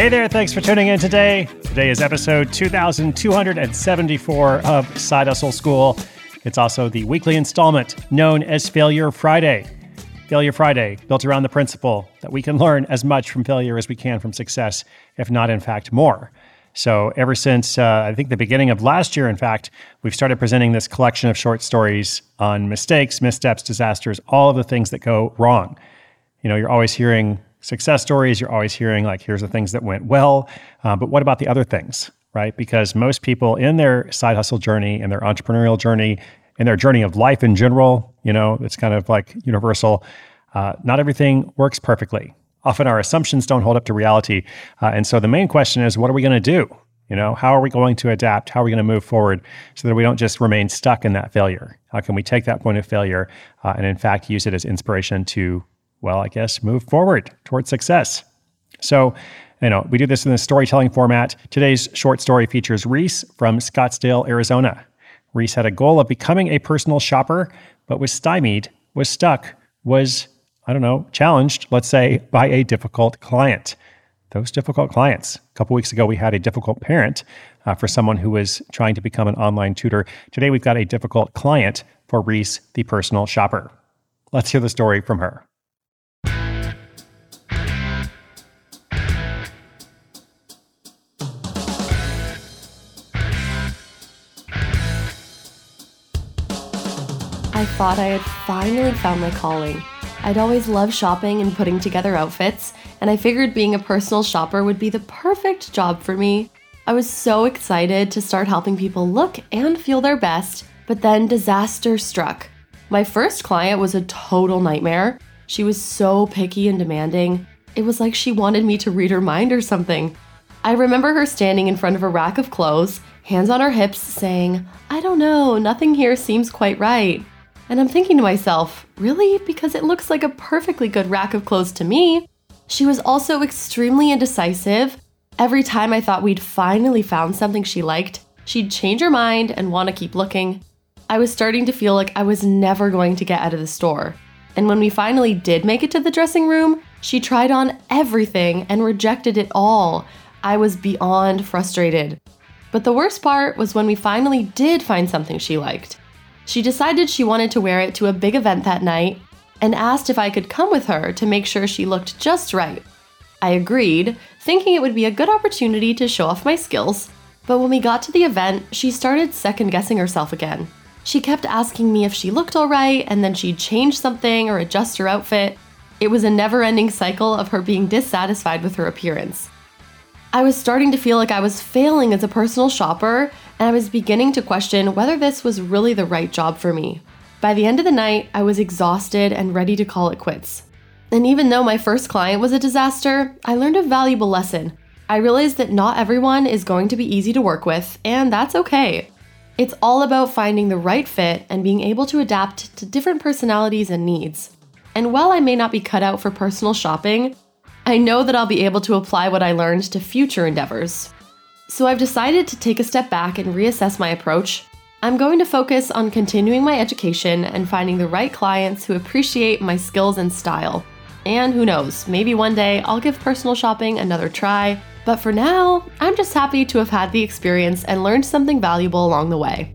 Hey there, thanks for tuning in today. Today is episode 2274 of Side Hustle School. It's also the weekly installment known as Failure Friday. Failure Friday, built around the principle that we can learn as much from failure as we can from success, if not, in fact, more. So, ever since uh, I think the beginning of last year, in fact, we've started presenting this collection of short stories on mistakes, missteps, disasters, all of the things that go wrong. You know, you're always hearing success stories, you're always hearing, like, here's the things that went well. Uh, but what about the other things, right? Because most people in their side hustle journey, in their entrepreneurial journey, in their journey of life in general, you know, it's kind of like universal. Uh, not everything works perfectly often our assumptions don't hold up to reality. Uh, and so the main question is, what are we going to do? You know, how are we going to adapt? How are we going to move forward so that we don't just remain stuck in that failure? How can we take that point of failure uh, and, in fact, use it as inspiration to, well, I guess, move forward towards success? So, you know, we do this in the storytelling format. Today's short story features Reese from Scottsdale, Arizona. Reese had a goal of becoming a personal shopper, but was stymied, was stuck, was I don't know, challenged, let's say, by a difficult client. Those difficult clients. A couple weeks ago, we had a difficult parent uh, for someone who was trying to become an online tutor. Today, we've got a difficult client for Reese, the personal shopper. Let's hear the story from her. I thought I had finally found my calling. I'd always loved shopping and putting together outfits, and I figured being a personal shopper would be the perfect job for me. I was so excited to start helping people look and feel their best, but then disaster struck. My first client was a total nightmare. She was so picky and demanding. It was like she wanted me to read her mind or something. I remember her standing in front of a rack of clothes, hands on her hips, saying, I don't know, nothing here seems quite right. And I'm thinking to myself, really? Because it looks like a perfectly good rack of clothes to me. She was also extremely indecisive. Every time I thought we'd finally found something she liked, she'd change her mind and want to keep looking. I was starting to feel like I was never going to get out of the store. And when we finally did make it to the dressing room, she tried on everything and rejected it all. I was beyond frustrated. But the worst part was when we finally did find something she liked. She decided she wanted to wear it to a big event that night and asked if I could come with her to make sure she looked just right. I agreed, thinking it would be a good opportunity to show off my skills. But when we got to the event, she started second guessing herself again. She kept asking me if she looked alright, and then she'd change something or adjust her outfit. It was a never ending cycle of her being dissatisfied with her appearance. I was starting to feel like I was failing as a personal shopper, and I was beginning to question whether this was really the right job for me. By the end of the night, I was exhausted and ready to call it quits. And even though my first client was a disaster, I learned a valuable lesson. I realized that not everyone is going to be easy to work with, and that's okay. It's all about finding the right fit and being able to adapt to different personalities and needs. And while I may not be cut out for personal shopping, I know that I'll be able to apply what I learned to future endeavors. So I've decided to take a step back and reassess my approach. I'm going to focus on continuing my education and finding the right clients who appreciate my skills and style. And who knows, maybe one day I'll give personal shopping another try. But for now, I'm just happy to have had the experience and learned something valuable along the way.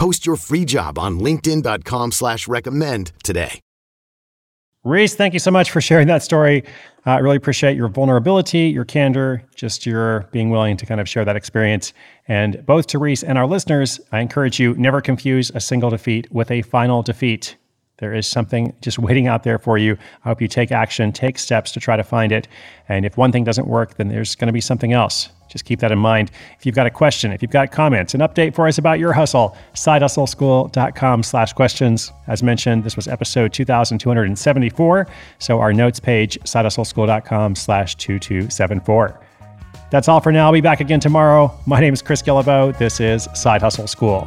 Post your free job on LinkedIn.com slash recommend today. Reese, thank you so much for sharing that story. Uh, I really appreciate your vulnerability, your candor, just your being willing to kind of share that experience. And both to Reese and our listeners, I encourage you never confuse a single defeat with a final defeat. There is something just waiting out there for you. I hope you take action, take steps to try to find it. And if one thing doesn't work, then there's going to be something else. Just keep that in mind. If you've got a question, if you've got comments, an update for us about your hustle, sidehustleschool.com slash questions. As mentioned, this was episode 2274. So our notes page, sidehustleschool.com slash 2274. That's all for now. I'll be back again tomorrow. My name is Chris Guillebeau. This is Side Hustle School.